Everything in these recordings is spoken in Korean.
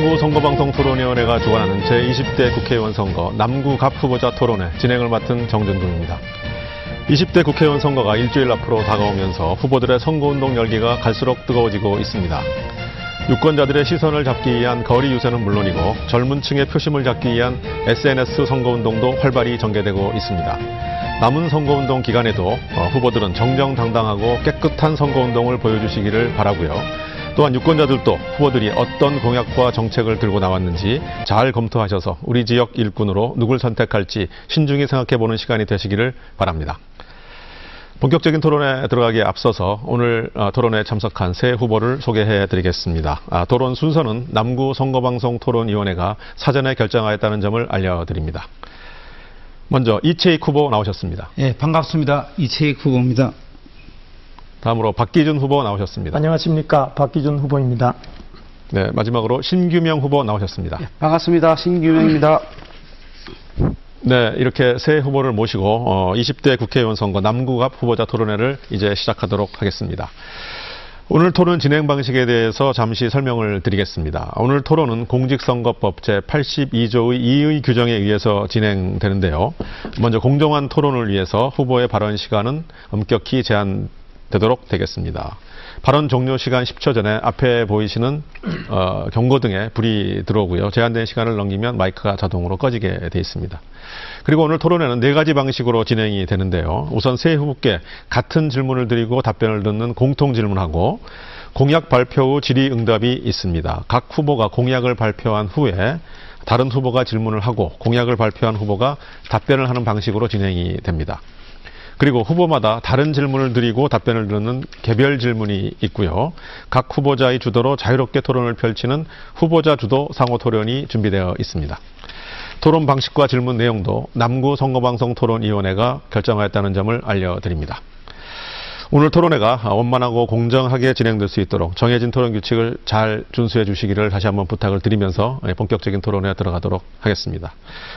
남구 선거방송 토론위원회가 주관하는 제20대 국회의원 선거 남구갑 후보자 토론회 진행을 맡은 정준동입니다. 20대 국회의원 선거가 일주일 앞으로 다가오면서 후보들의 선거운동 열기가 갈수록 뜨거워지고 있습니다. 유권자들의 시선을 잡기 위한 거리 유세는 물론이고 젊은 층의 표심을 잡기 위한 SNS 선거운동도 활발히 전개되고 있습니다. 남은 선거운동 기간에도 어, 후보들은 정정당당하고 깨끗한 선거운동을 보여주시기를 바라고요. 또한 유권자들도 후보들이 어떤 공약과 정책을 들고 나왔는지 잘 검토하셔서 우리 지역 일꾼으로 누굴 선택할지 신중히 생각해보는 시간이 되시기를 바랍니다. 본격적인 토론에 들어가기에 앞서서 오늘 어, 토론에 참석한 세 후보를 소개해 드리겠습니다. 아, 토론 순서는 남구 선거방송 토론위원회가 사전에 결정하였다는 점을 알려드립니다. 먼저 이채익 후보 나오셨습니다. 예, 반갑습니다. 이채익 후보입니다. 다음으로 박기준 후보 나오셨습니다. 안녕하십니까 박기준 후보입니다. 네, 마지막으로 신규명 후보 나오셨습니다. 반갑습니다. 신규명입니다. 네, 이렇게 세 후보를 모시고 어, 20대 국회의원 선거 남구갑 후보자 토론회를 이제 시작하도록 하겠습니다. 오늘 토론 진행 방식에 대해서 잠시 설명을 드리겠습니다. 오늘 토론은 공직선거법 제82조의 2의 규정에 의해서 진행되는데요. 먼저 공정한 토론을 위해서 후보의 발언 시간은 엄격히 제한 되도록 되겠습니다. 발언 종료 시간 10초 전에 앞에 보이시는 어, 경고등에 불이 들어오고요. 제한된 시간을 넘기면 마이크가 자동으로 꺼지게 돼 있습니다. 그리고 오늘 토론회는 네 가지 방식으로 진행이 되는데요. 우선 세 후보께 같은 질문을 드리고 답변을 듣는 공통 질문하고 공약 발표 후 질의응답이 있습니다. 각 후보가 공약을 발표한 후에 다른 후보가 질문을 하고 공약을 발표한 후보가 답변을 하는 방식으로 진행이 됩니다. 그리고 후보마다 다른 질문을 드리고 답변을 듣는 개별 질문이 있고요. 각 후보자의 주도로 자유롭게 토론을 펼치는 후보자 주도 상호 토론이 준비되어 있습니다. 토론 방식과 질문 내용도 남구 선거방송 토론위원회가 결정하였다는 점을 알려드립니다. 오늘 토론회가 원만하고 공정하게 진행될 수 있도록 정해진 토론 규칙을 잘 준수해 주시기를 다시 한번 부탁을 드리면서 본격적인 토론에 들어가도록 하겠습니다.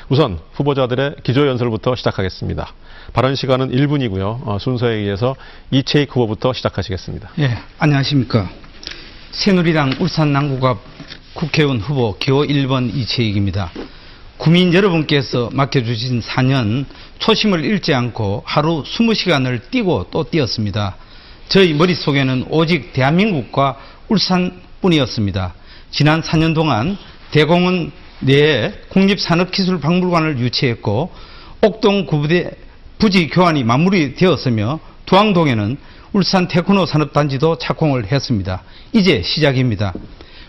우선 후보자들의 기조연설부터 시작하겠습니다. 발언 시간은 1분이고요. 순서에 의해서 이채익 후보부터 시작하시겠습니다. 예, 안녕하십니까. 새누리당 울산 남구갑 국회의원 후보 기호 1번 이채익입니다. 국민 여러분께서 맡겨주신 4년 초심을 잃지 않고 하루 20시간을 뛰고 또 뛰었습니다. 저희 머릿속에는 오직 대한민국과 울산뿐이었습니다. 지난 4년 동안 대공원 내에 국립산업기술박물관을 유치했고 옥동 구부대 부지 교환이 마무리되었으며 두항동에는 울산 테크노 산업단지도 착공을 했습니다. 이제 시작입니다.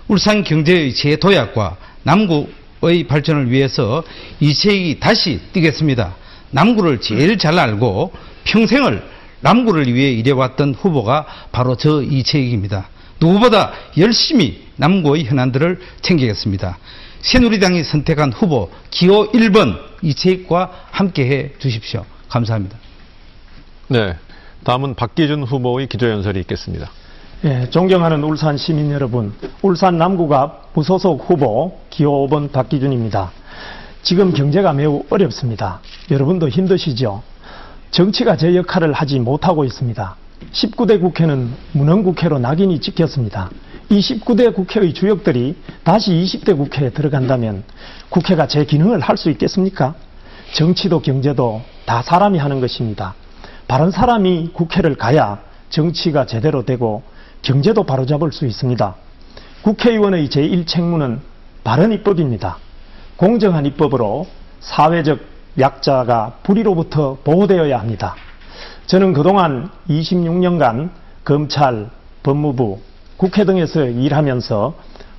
울산 경제의 재도약과 남구의 발전을 위해서 이채익이 다시 뛰겠습니다. 남구를 제일 잘 알고 평생을 남구를 위해 일해왔던 후보가 바로 저 이채익입니다. 누구보다 열심히 남구의 현안들을 챙기겠습니다. 새누리당이 선택한 후보 기호 1번 이채익과 함께해 주십시오. 감사합니다. 네, 다음은 박기준 후보의 기조연설이 있겠습니다. 예, 존경하는 울산 시민 여러분, 울산 남구갑 무소속 후보 기호 5번 박기준입니다. 지금 경제가 매우 어렵습니다. 여러분도 힘드시죠? 정치가 제 역할을 하지 못하고 있습니다. 19대 국회는 무능국회로 낙인이 찍혔습니다. 이 19대 국회의 주역들이 다시 20대 국회에 들어간다면 국회가 제 기능을 할 수 있겠습니까? 정치도 경제도 다 사람이 하는 것입니다. 바른 사람이 국회를 가야 정치가 제대로 되고 경제도 바로잡을 수 있습니다. 국회의원의 제1책무는 바른 입법입니다. 공정한 입법으로 사회적 약자가 불의로부터 보호되어야 합니다. 저는 그동안 26년간 검찰, 법무부, 국회 등에서 일하면서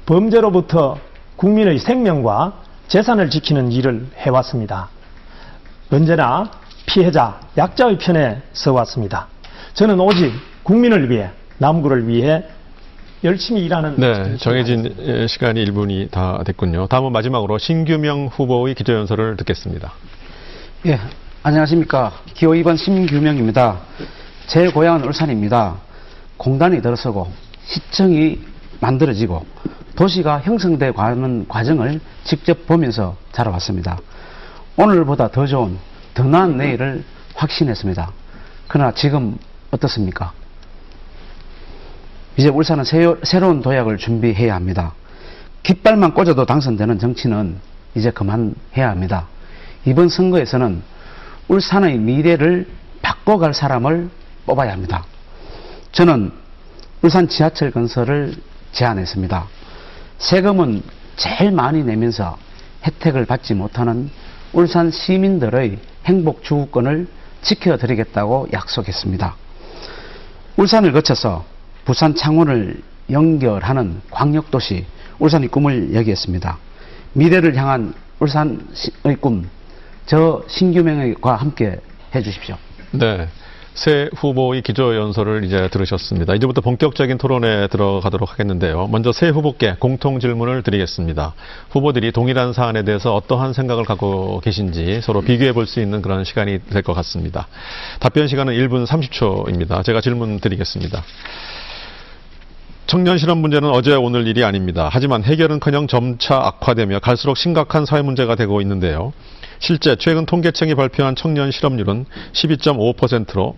범죄로부터 국민의 생명과 재산을 지키는 일을 해왔습니다. 언제나 피해자, 약자의 편에 서왔습니다. 저는 오직 국민을 위해, 남구를 위해 열심히 일하는 네, 정해진 예, 시간이 1분이 다 됐군요. 다음은 마지막으로 신규명 후보의 기조연설을 듣겠습니다. 예, 안녕하십니까. 기호 2번 신규명입니다. 제 고향은 울산입니다. 공단이 들어서고 시청이 만들어지고 도시가 형성돼 가는 과정을 직접 보면서 자라왔습니다. 오늘보다 더 좋은, 더 나은 내일을 확신했습니다. 그러나 지금 어떻습니까? 이제 울산은 새, 새로운 도약을 준비해야 합니다. 깃발만 꽂아도 당선되는 정치는 이제 그만해야 합니다. 이번 선거에서는 울산의 미래를 바꿔갈 사람을 뽑아야 합니다. 저는 울산 지하철 건설을 제안했습니다. 세금은 제일 많이 내면서 혜택을 받지 못하는 울산 시민들의 행복 주구권을 지켜드리겠다고 약속했습니다. 울산을 거쳐서 부산 창원을 연결하는 광역도시 울산의 꿈을 얘기했습니다. 미래를 향한 울산의 꿈, 저 신규명과 함께 해주십시오. 네. 새 후보의 기조연설을 이제 들으셨습니다. 이제부터 본격적인 토론에 들어가도록 하겠는데요. 먼저 새 후보께 공통 질문을 드리겠습니다. 후보들이 동일한 사안에 대해서 어떠한 생각을 갖고 계신지 서로 비교해 볼 수 있는 그런 시간이 될 것 같습니다. 답변 시간은 1분 30초입니다. 제가 질문 드리겠습니다. 청년 실업 문제는 어제 오늘 일이 아닙니다. 하지만 해결은커녕 점차 악화되며 갈수록 심각한 사회 문제가 되고 있는데요. 실제 최근 통계청이 발표한 청년 실업률은 12.5%로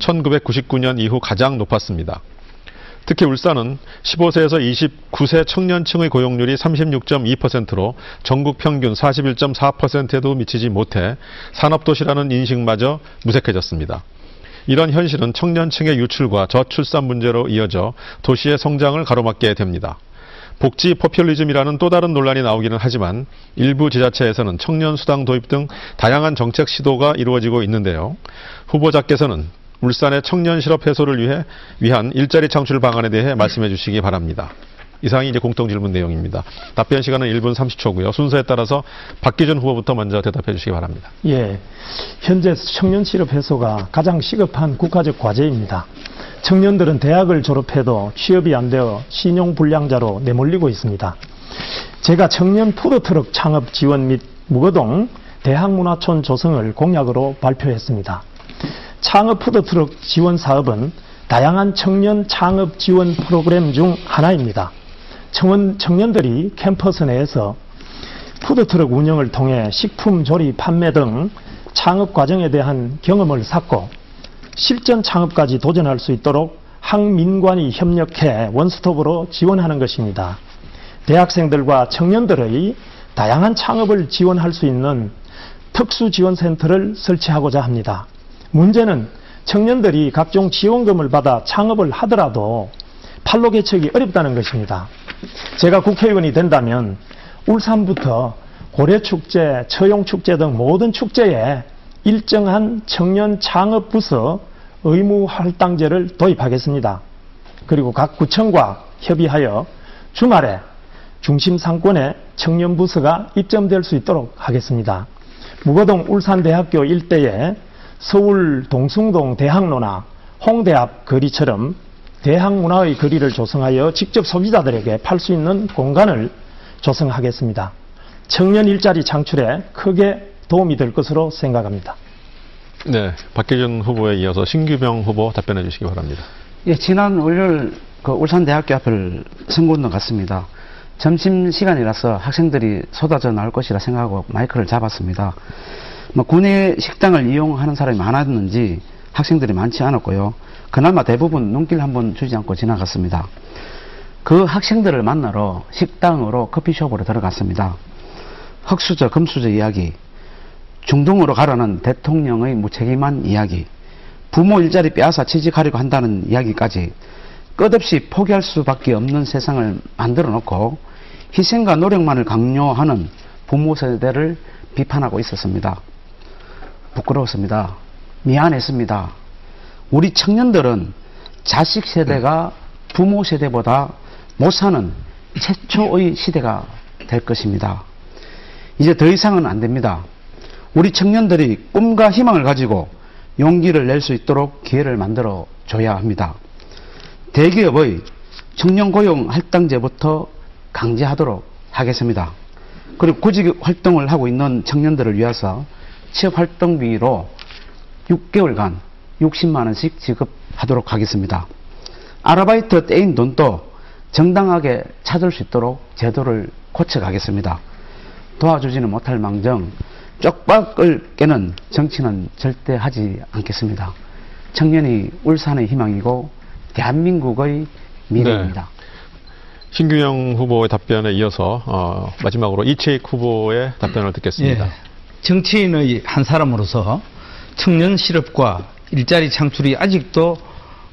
1999년 이후 가장 높았습니다. 특히 울산은 15세에서 29세 청년층의 고용률이 36.2%로 전국 평균 41.4%에도 미치지 못해 산업도시라는 인식마저 무색해졌습니다. 이런 현실은 청년층의 유출과 저출산 문제로 이어져 도시의 성장을 가로막게 됩니다. 복지 포퓰리즘이라는 또 다른 논란이 나오기는 하지만 일부 지자체에서는 청년 수당 도입 등 다양한 정책 시도가 이루어지고 있는데요. 후보자께서는 울산의 청년 실업 해소를 위해 위한 일자리 창출 방안에 대해 말씀해 주시기 바랍니다. 이상이 이제 공통 질문 내용입니다. 답변 시간은 1분 30초고요. 순서에 따라서 박기준 후보부터 먼저 대답해 주시기 바랍니다. 예. 현재 청년 실업 해소가 가장 시급한 국가적 과제입니다. 청년들은 대학을 졸업해도 취업이 안 되어 신용 불량자로 내몰리고 있습니다. 제가 청년 푸드트럭 창업 지원 및 무거동 대학문화촌 조성을 공약으로 발표했습니다. 창업 푸드 트럭 지원 사업은 다양한 청년 창업 지원 프로그램 중 하나입니다. 청원, 청년들이 캠퍼스 내에서 푸드트럭 운영을 통해 식품 조리, 판매 등 창업 과정에 대한 경험을 쌓고 실전 창업까지 도전할 수 있도록 학민관이 협력해 원스톱으로 지원하는 것입니다. 대학생들과 청년들의 다양한 창업을 지원할 수 있는 특수지원센터를 설치하고자 합니다. 문제는 청년들이 각종 지원금을 받아 창업을 하더라도 판로 개척이 어렵다는 것입니다. 제가 국회의원이 된다면 울산부터 고래축제, 처용축제 등 모든 축제에 일정한 청년 창업 부서 의무 할당제를 도입하겠습니다. 그리고 각 구청과 협의하여 주말에 중심 상권에 청년 부서가 입점될 수 있도록 하겠습니다. 무거동 울산대학교 일대에 서울 동숭동 대학로나 홍대 앞 거리처럼 대학 문화의 거리를 조성하여 직접 소비자들에게 팔 수 있는 공간을 조성하겠습니다. 청년 일자리 창출에 크게 도움이 될 것으로 생각합니다. 네, 박기준 후보에 이어서 신규병 후보 답변해 주시기 바랍니다. 예, 지난 월요일 그 울산대학교 앞을 선거운동 갔습니다. 점심 시간이라서 학생들이 쏟아져 나올 것이라 생각하고 마이크를 잡았습니다. 뭐 군내 식당을 이용하는 사람이 많았는지 학생들이 많지 않았고요. 그나마 대부분 눈길 한번 주지 않고 지나갔습니다. 그 학생들을 만나러 식당으로 커피숍으로 들어갔습니다. 흑수저, 금수저 이야기, 중동으로 가라는 대통령의 무책임한 이야기, 부모 일자리 빼앗아 취직하려고 한다는 이야기까지 끝없이 포기할 수밖에 없는 세상을 만들어 놓고 희생과 노력만을 강요하는 부모 세대를 비판하고 있었습니다. 부끄러웠습니다. 미안했습니다. 우리 청년들은 자식 세대가 부모 세대보다 못 사는 최초의 시대가 될 것입니다. 이제 더 이상은 안 됩니다. 우리 청년들이 꿈과 희망을 가지고 용기를 낼 수 있도록 기회를 만들어 줘야 합니다. 대기업의 청년 고용 할당제부터 강제하도록 하겠습니다. 그리고 구직 활동을 하고 있는 청년들을 위해서 취업 활동비로 6개월간 60만 원씩 지급하도록 하겠습니다. 아르바이트 떼인 돈도 정당하게 찾을 수 있도록 제도를 고쳐가겠습니다. 도와주지는 못할 망정 쪽박을 깨는 정치는 절대 하지 않겠습니다. 청년이 울산의 희망이고 대한민국의 미래입니다. 신규영 후보의 답변에 이어서 어, 마지막으로 이채익 후보의 답변을 듣겠습니다. 예. 정치인의 한 사람으로서 청년 실업과 일자리 창출이 아직도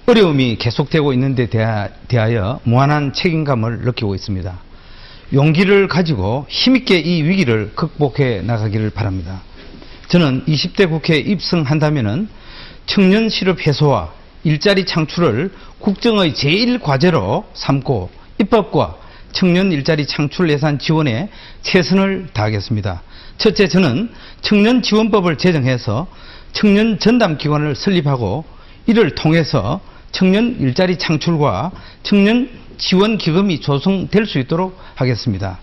어려움이 계속되고 있는데 대하- 대하여 무한한 책임감을 느끼고 있습니다. 용기를 가지고 힘있게 이 위기를 극복해 나가기를 바랍니다. 저는 20대 국회에 입성한다면은 청년 실업 해소와 일자리 창출을 국정의 제일 과제로 삼고 입법과 청년 일자리 창출 예산 지원에 최선을 다하겠습니다. 첫째, 저는 청년 지원법을 제정해서 청년 전담 기관을 설립하고 이를 통해서 청년 일자리 창출과 청년 지원 기금이 조성될 수 있도록 하겠습니다.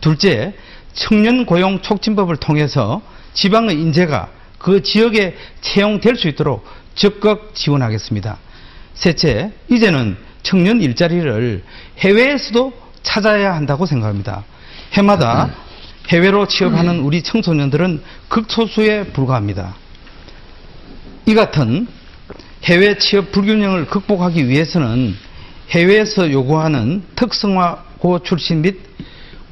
둘째, 청년 고용 촉진법을 통해서 지방의 인재가 그 지역에 채용될 수 있도록 적극 지원하겠습니다. 셋째, 이제는 청년 일자리를 해외에서도 찾아야 한다고 생각합니다. 해마다 해외로 취업하는 우리 청소년들은 극소수에 불과합니다. 이 같은 해외 취업 불균형을 극복하기 위해서는 해외에서 요구하는 특성화 고 출신 및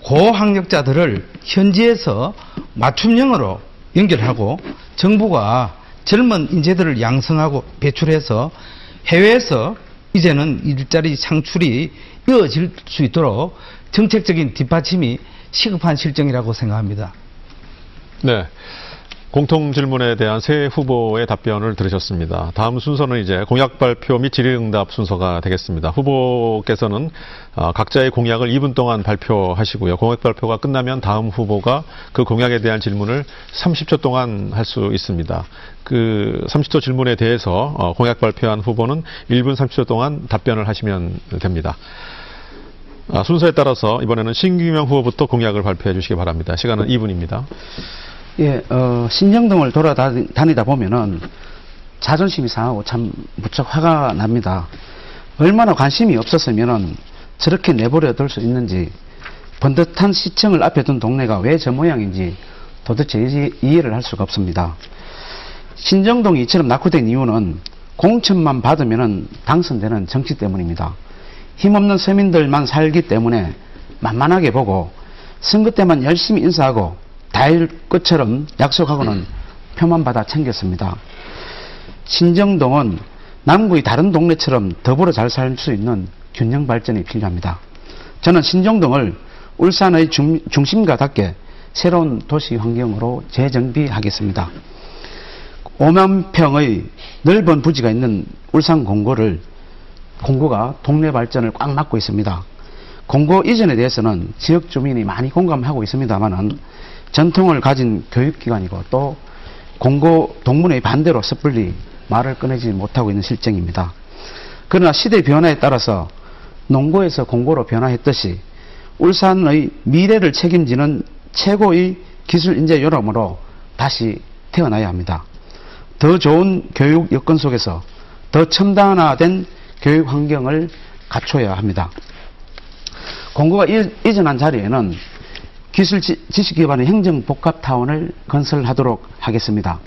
고학력자들을 현지에서 맞춤형으로 연결하고 정부가 젊은 인재들을 양성하고 배출해서 해외에서 이제는 일자리 창출이 이어질 수 있도록 정책적인 뒷받침이 시급한 실정이라고 생각합니다. 네. 공통 질문에 대한 새 후보의 답변을 들으셨습니다. 다음 순서는 이제 공약 발표 및 질의응답 순서가 되겠습니다. 후보께서는 어, 각자의 공약을 2분 동안 발표하시고요. 공약 발표가 끝나면 다음 후보가 그 공약에 대한 질문을 30초 동안 할 수 있습니다. 그 30초 질문에 대해서 어, 공약 발표한 후보는 1분 30초 동안 답변을 하시면 됩니다. 아, 순서에 따라서 이번에는 신규명 후보부터 공약을 발표해 주시기 바랍니다. 시간은 2분입니다. 예, 어, 신정동을 돌아다니다 보면은 자존심이 상하고 참 무척 화가 납니다. 얼마나 관심이 없었으면은 저렇게 내버려 둘 수 있는지 번듯한 시청을 앞에 둔 동네가 왜 저 모양인지 도대체 이해- 이해를 할 수가 없습니다. 신정동이 이처럼 낙후된 이유는 공천만 받으면은 당선되는 정치 때문입니다. 힘없는 서민들만 살기 때문에 만만하게 보고 선거 때만 열심히 인사하고 다일 것처럼 약속하고는 표만 받아 챙겼습니다. 신정동은 남구의 다른 동네처럼 더불어 잘 살 수 있는 균형 발전이 필요합니다. 저는 신정동을 울산의 중, 중심과 닿게 새로운 도시 환경으로 재정비하겠습니다. 5만 평의 넓은 부지가 있는 울산 공고를 공고가 동네 발전을 꽉 막고 있습니다. 공고 이전에 대해서는 지역 주민이 많이 공감하고 있습니다만은 전통을 가진 교육기관이고 또 공고 동문의 반대로 섣불리 말을 꺼내지 못하고 있는 실정입니다. 그러나 시대 변화에 따라서 농고에서 공고로 변화했듯이 울산의 미래를 책임지는 최고의 기술 인재 여러모로 다시 태어나야 합니다. 더 좋은 교육 여건 속에서 더 첨단화된 교육 환경을 갖춰야 합니다. 공고가 이- 이전한 자리에는 기술 지- 지식 기반의 행정 복합타운을 건설하도록 하겠습니다.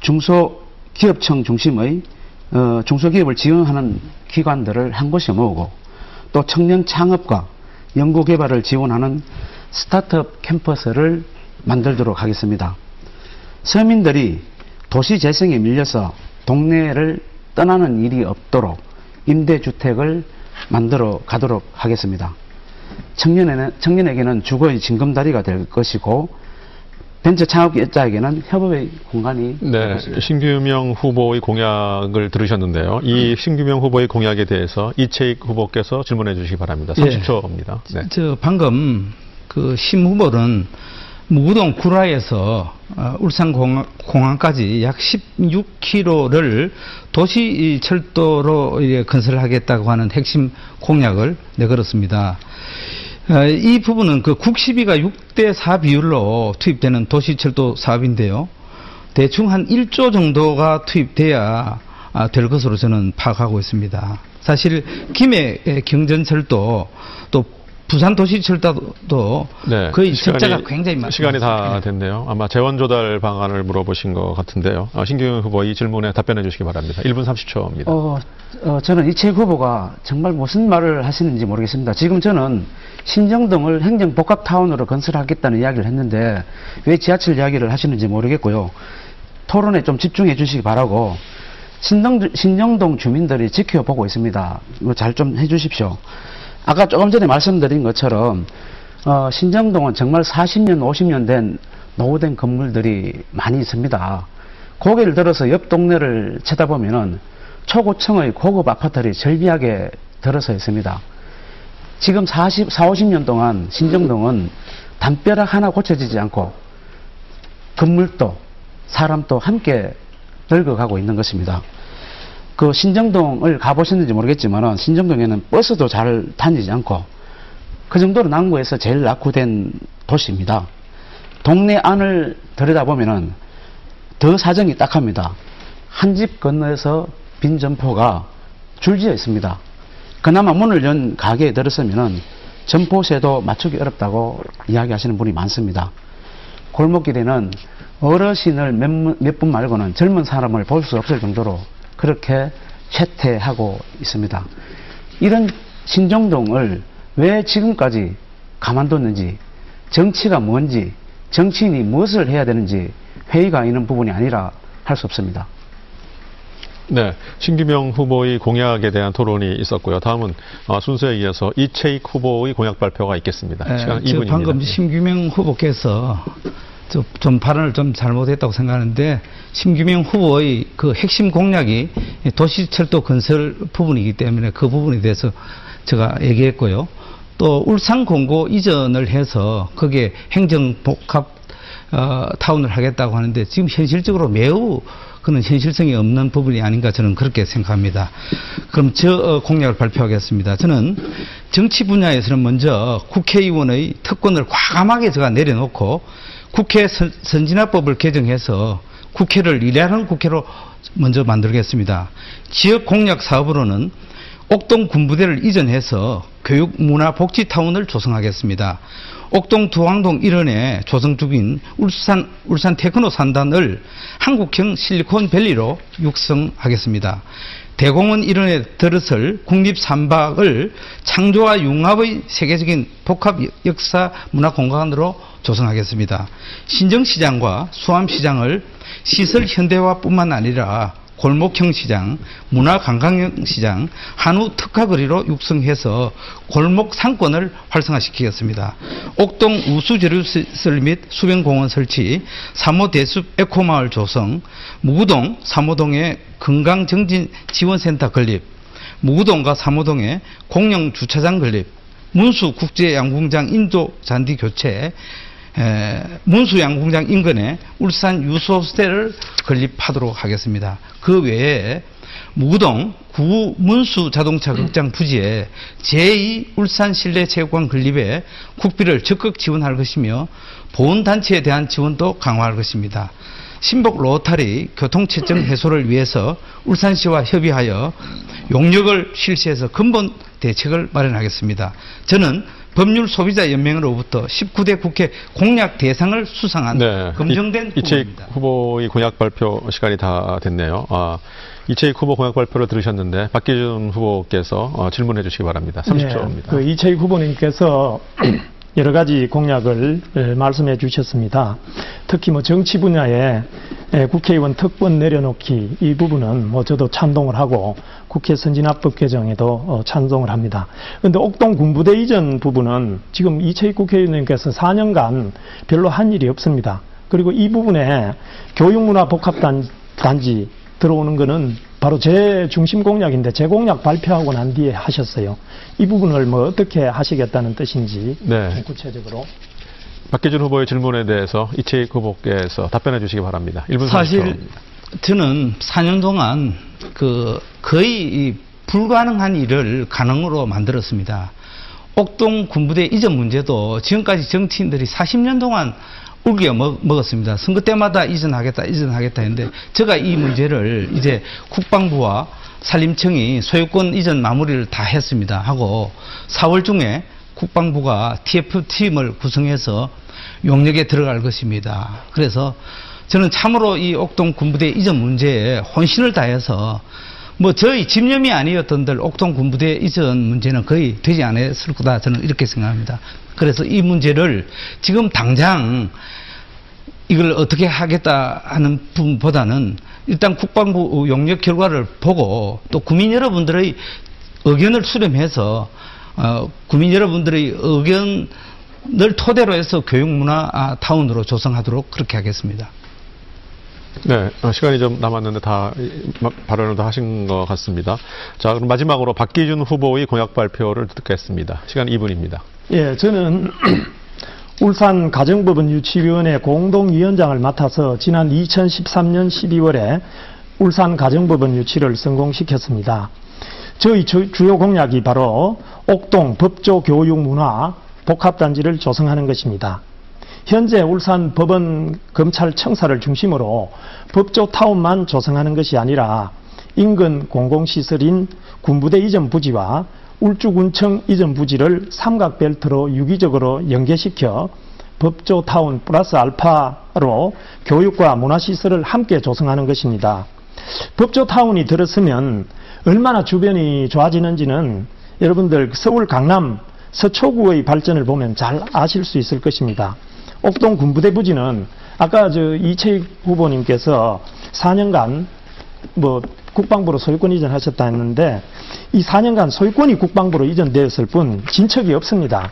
중소기업청 중심의 어, 중소기업을 지원하는 기관들을 한 곳에 모으고 또 청년 창업과 연구개발을 지원하는 스타트업 캠퍼스를 만들도록 하겠습니다. 서민들이 도시 재생에 밀려서 동네를 떠나는 일이 없도록 임대주택을 만들어 가도록 하겠습니다. 청년에는, 청년에게는 주거의 징검다리가 될 것이고 벤처 창업자에게는 협업의 공간이 될 네, 것입니다. 신규명 후보의 공약을 들으셨는데요. 이 신규명 후보의 공약에 대해서 이채익 후보께서 질문해 주시기 바랍니다. 예. 30초입니다. 네. 저 방금 그 심 후보는 무구동 구라에서 어, 울산 공항, 공항까지 약 16km를 도시 철도로 건설하겠다고 하는 핵심 공약을 내걸었습니다. 어, 이 부분은 그 국시비가 6대 4 비율로 투입되는 도시 철도 사업인데요. 대충 한 1조 정도가 투입돼야 아, 될 것으로 저는 파악하고 있습니다. 사실 김해 경전철도 또 부산 도시 철도도 네, 거의 시간이- 적자가 굉장히 많습니다. 시간이 다 됐네요. 아마 재원 조달 방안을 물어보신 것 같은데요. 아, 신규 후보 이 질문에 답변해 주시기 바랍니다. 1분 30초입니다. 어, 어, 저는 이채익 후보가 정말 무슨 말을 하시는지 모르겠습니다. 지금 저는 신정동을 행정복합타운으로 건설하겠다는 이야기를 했는데 왜 지하철 이야기를 하시는지 모르겠고요. 토론에 좀 집중해 주시기 바라고 신정, 신정동 주민들이 지켜보고 있습니다. 잘 좀 해주십시오. 아까 조금 전에 말씀드린 것처럼 어, 신정동은 정말 40년, 50년 된 노후된 건물들이 많이 있습니다. 고개를 들어서 옆 동네를 쳐다보면은 초고층의 고급 아파트들이 절비하게 들어서 있습니다. 지금 40, 4, 50년 동안 신정동은 담벼락 하나 고쳐지지 않고 건물도 사람도 함께 늙어가고 있는 것입니다. 그 신정동을 가보셨는지 모르겠지만은 신정동에는 버스도 잘 다니지 않고 그 정도로 남구에서 제일 낙후된 도시입니다. 동네 안을 들여다보면은 더 사정이 딱합니다. 한 집 건너에서 빈 점포가 줄지어 있습니다. 그나마 문을 연 가게에 들었으면은 점포세도 맞추기 어렵다고 이야기하시는 분이 많습니다. 골목길에는 어르신을 몇 분 말고는 젊은 사람을 볼 수 없을 정도로 그렇게 쇠퇴하고 있습니다. 이런 신정동을 왜 지금까지 가만뒀는지 정치가 뭔지 정치인이 무엇을 해야 되는지 회의가 있는 부분이 아니라 할 수 없습니다. 네, 신규명 후보의 공약에 대한 토론이 있었고요. 다음은 어, 순서에 이어서 이채익 후보의 공약 발표가 있겠습니다. 예, 시간 저 2분입니다. 방금 심규명 후보께서 저- 좀 발언을 좀 잘못했다고 생각하는데 심규명 후보의 그 핵심 공약이 도시철도 건설 부분이기 때문에 그 부분에 대해서 제가 얘기했고요. 또 울산 공고 이전을 해서 거기에 행정 복합 어, 타운을 하겠다고 하는데 지금 현실적으로 매우 그는 현실성이 없는 부분이 아닌가 저는 그렇게 생각합니다. 그럼 저 어, 공약을 발표하겠습니다. 저는 정치 분야에서는 먼저 국회의원의 특권을 과감하게 제가 내려놓고 국회 선, 선진화법을 개정해서 국회를 일하는 국회로 먼저 만들겠습니다. 지역 공약 사업으로는 옥동 군부대를 이전해서 교육 문화 복지 타운을 조성하겠습니다. 옥동 두항동 일원에 조성 중인 울산 울산 테크노 산단을 한국형 실리콘밸리로 육성하겠습니다. 대공원 일원에 들어설 국립 삼박을 창조와 융합의 세계적인 복합 역사 문화 공간으로 조성하겠습니다. 신정시장과 수암시장을 시설 현대화뿐만 아니라 골목형 시장, 문화관광형 시장, 한우 특화거리로 육성해서 골목 상권을 활성화시키겠습니다. 옥동 우수재료시설 및 수변공원 설치, 사모 대숲 에코마을 조성, 무구동 사모동의 건강정진 지원센터 건립, 무구동과 사모동의 공영 주차장 건립, 문수 국제양궁장 인도 잔디 교체, 에, 문수양궁장 인근에 울산 유소스테를 건립하도록 하겠습니다. 그 외에 무구동 구 문수 자동차 극장 부지에 제2 울산 실내 체육관 건립에 국비를 적극 지원할 것이며 보훈단체에 대한 지원도 강화할 것입니다. 신복 로타리 교통체증 해소를 위해서 울산시와 협의하여 용역을 실시해서 근본 대책을 마련하겠습니다. 저는 법률 소비자 연맹으로부터 19대 국회 공약 대상을 수상한 네, 검증된 이, 이채익 후보입니다. 후보의 공약 발표 시간이 다 됐네요. 아, 이채익 후보 공약 발표를 들으셨는데 박기준 후보께서 어, 질문해 주시기 바랍니다. 30초입니다. 네, 그 이채익 후보님께서 여러 가지 공약을 에, 말씀해 주셨습니다. 특히 뭐 정치 분야에 에, 국회의원 특권 내려놓기 이 부분은 뭐 저도 찬동을 하고 국회 선진화법 개정에도 어, 찬동을 합니다. 그런데 옥동 군부대 이전 부분은 지금 이채익 국회의원님께서 4년간 별로 한 일이 없습니다. 그리고 이 부분에 교육문화 복합단지 들어오는 거는 바로 제 중심 공약인데 제 공약 발표하고 난 뒤에 하셨어요. 이 부분을 뭐 어떻게 하시겠다는 뜻인지 네. 좀 구체적으로. 박기준 후보의 질문에 대해서 이채익 후보께서 답변해 주시기 바랍니다. 1분 30초입니다. 사실 저는 4년 동안 그 거의 이 불가능한 일을 가능으로 만들었습니다. 옥동 군부대 이전 문제도 지금까지 정치인들이 40년 동안 울겨 먹, 먹었습니다. 선거 때마다 이전하겠다, 이전하겠다 했는데 제가 이 문제를 이제 국방부와 산림청이 소유권 이전 마무리를 다 했습니다. 하고 4월 중에 국방부가 TF팀을 구성해서 용역에 들어갈 것입니다. 그래서 저는 참으로 이 옥동 군부대 이전 문제에 혼신을 다해서 뭐 저희 집념이 아니었던들 옥동 군부대 이전 문제는 거의 되지 않았을 거다 저는 이렇게 생각합니다. 그래서 이 문제를 지금 당장 이걸 어떻게 하겠다 하는 부분보다는 일단 국방부 용역 결과를 보고 또 국민 여러분들의 의견을 수렴해서 어, 국민 여러분들의 의견을 토대로 해서 교육문화 아, 타운으로 조성하도록 그렇게 하겠습니다. 네, 어, 시간이 좀 남았는데 다 발언을 다 하신 것 같습니다. 자, 그럼 마지막으로 박기준 후보의 공약 발표를 듣겠습니다. 시간 2분입니다. 예, 저는 울산 가정법원 유치위원회 공동위원장을 맡아서 지난 2013년 12월에 울산 가정법원 유치를 성공시켰습니다. 저희 주- 주요 공약이 바로 옥동 법조 교육 문화 복합단지를 조성하는 것입니다. 현재 울산 법원 검찰 청사를 중심으로 법조 타운만 조성하는 것이 아니라 인근 공공시설인 군부대 이전 부지와 울주군청 이전 부지를 삼각벨트로 유기적으로 연계시켜 법조 타운 플러스 알파로 교육과 문화시설을 함께 조성하는 것입니다. 법조 타운이 들었으면 얼마나 주변이 좋아지는지는 여러분들 서울 강남 서초구의 발전을 보면 잘 아실 수 있을 것입니다. 옥동 군부대 부지는 아까 저 이채익 후보님께서 4년간 뭐 국방부로 소유권 이전하셨다 했는데 이 4년간 소유권이 국방부로 이전되었을 뿐 진척이 없습니다.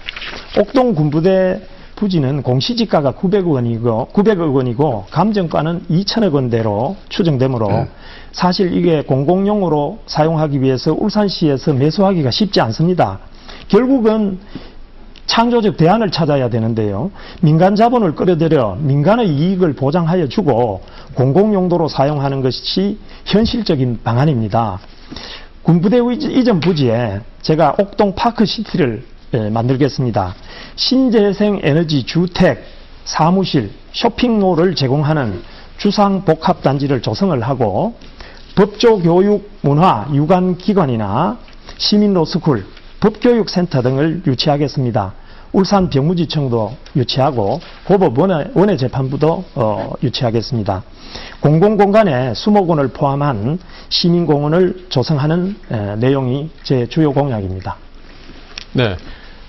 옥동 군부대 부지는 공시지가가 900억 원이고 900억 원이고 감정가는 2천억 원대로 추정되므로 사실 이게 공공용으로 사용하기 위해서 울산시에서 매수하기가 쉽지 않습니다. 결국은 창조적 대안을 찾아야 되는데요. 민간 자본을 끌어들여 민간의 이익을 보장하여 주고 공공용도로 사용하는 것이 현실적인 방안입니다. 군부대 이전 부지에 제가 옥동 파크시티를 예, 만들겠습니다. 신재생 에너지 주택, 사무실, 쇼핑몰을 제공하는 주상 복합단지를 조성을 하고 법조 교육 문화 유관 기관이나 시민로스쿨, 법교육센터 등을 유치하겠습니다. 울산 병무지청도 유치하고 고법 원외, 원외 재판부도 어, 유치하겠습니다. 공공공간에 수목원을 포함한 시민공원을 조성하는 에, 내용이 제 주요 공약입니다. 네.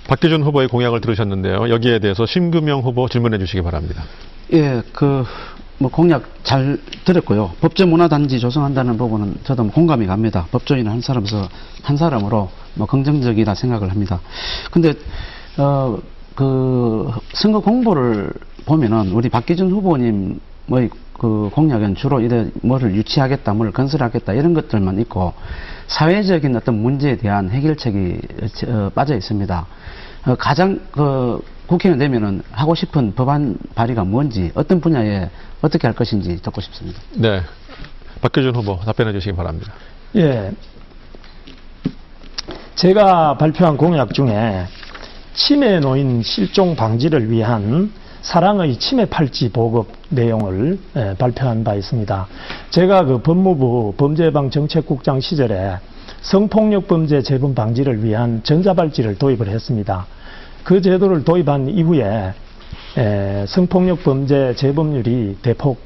박기준 후보의 공약을 들으셨는데요. 여기에 대해서 심금영 후보 질문해 주시기 바랍니다. 예, 그, 뭐 공약 잘 들었고요. 법조 문화단지 조성한다는 부분은 저도 뭐 공감이 갑니다. 법조인 한 사람서, 한 사람으로 뭐 긍정적이다 생각을 합니다. 근데, 어, 그, 선거 공보를 보면은 우리 박기준 후보님의 그 공약은 주로 이래 뭐를 유치하겠다, 뭘 건설하겠다 이런 것들만 있고 사회적인 어떤 문제에 대한 해결책이 어, 빠져 있습니다. 어, 가장 그 국회의원 되면은 하고 싶은 법안 발의가 뭔지 어떤 분야에 어떻게 할 것인지 듣고 싶습니다. 네. 박기준 후보 답변해 주시기 바랍니다. 예. 제가 발표한 공약 중에 치매 노인 실종 방지를 위한 사랑의 치매 팔찌 보급 내용을 예, 발표한 바 있습니다. 제가 그 법무부 범죄예방 정책국장 시절에 성폭력 범죄 재범 방지를 위한 전자발찌를 도입을 했습니다. 그 제도를 도입한 이후에 에, 성폭력 범죄 재범률이 대폭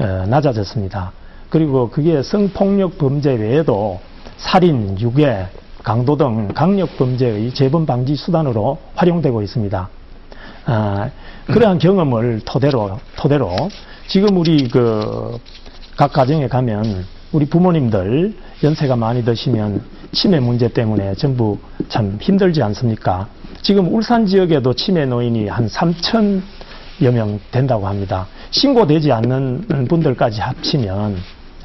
어, 낮아졌습니다. 그리고 그게 성폭력 범죄 외에도 살인, 유괴, 강도 등 강력 범죄의 재범 방지 수단으로 활용되고 있습니다. 아, 그러한 경험을 토대로 토대로 지금 우리 그 각 가정에 가면 우리 부모님들 연세가 많이 드시면 치매 문제 때문에 전부 참 힘들지 않습니까? 지금 울산 지역에도 치매 노인이 한 3천여 명 된다고 합니다. 신고되지 않는 분들까지 합치면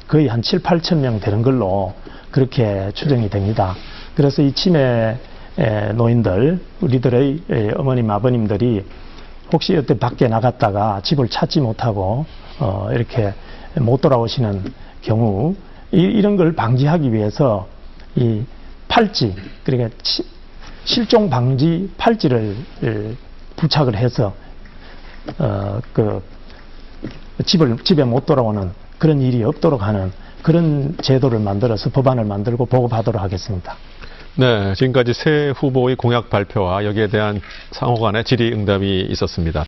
거의 한 7, 8천 명 되는 걸로 그렇게 추정이 됩니다. 그래서 이 치매 에, 노인들, 우리들의 에, 어머님, 아버님들이 혹시 어때 밖에 나갔다가 집을 찾지 못하고 어, 이렇게 못 돌아오시는 경우 이, 런걸 방지하기 위해서 이 팔찌 그러니까 치- 실종 방지 팔찌를 에, 부착을 해서 어, 그 집을 집에 못 돌아오는 그런 일이 없도록 하는 그런 제도를 만들어서 법안을 만들고 보고받도록 하겠습니다. 네, 지금까지 새 후보의 공약 발표와 여기에 대한 상호 간의 질의응답이 있었습니다.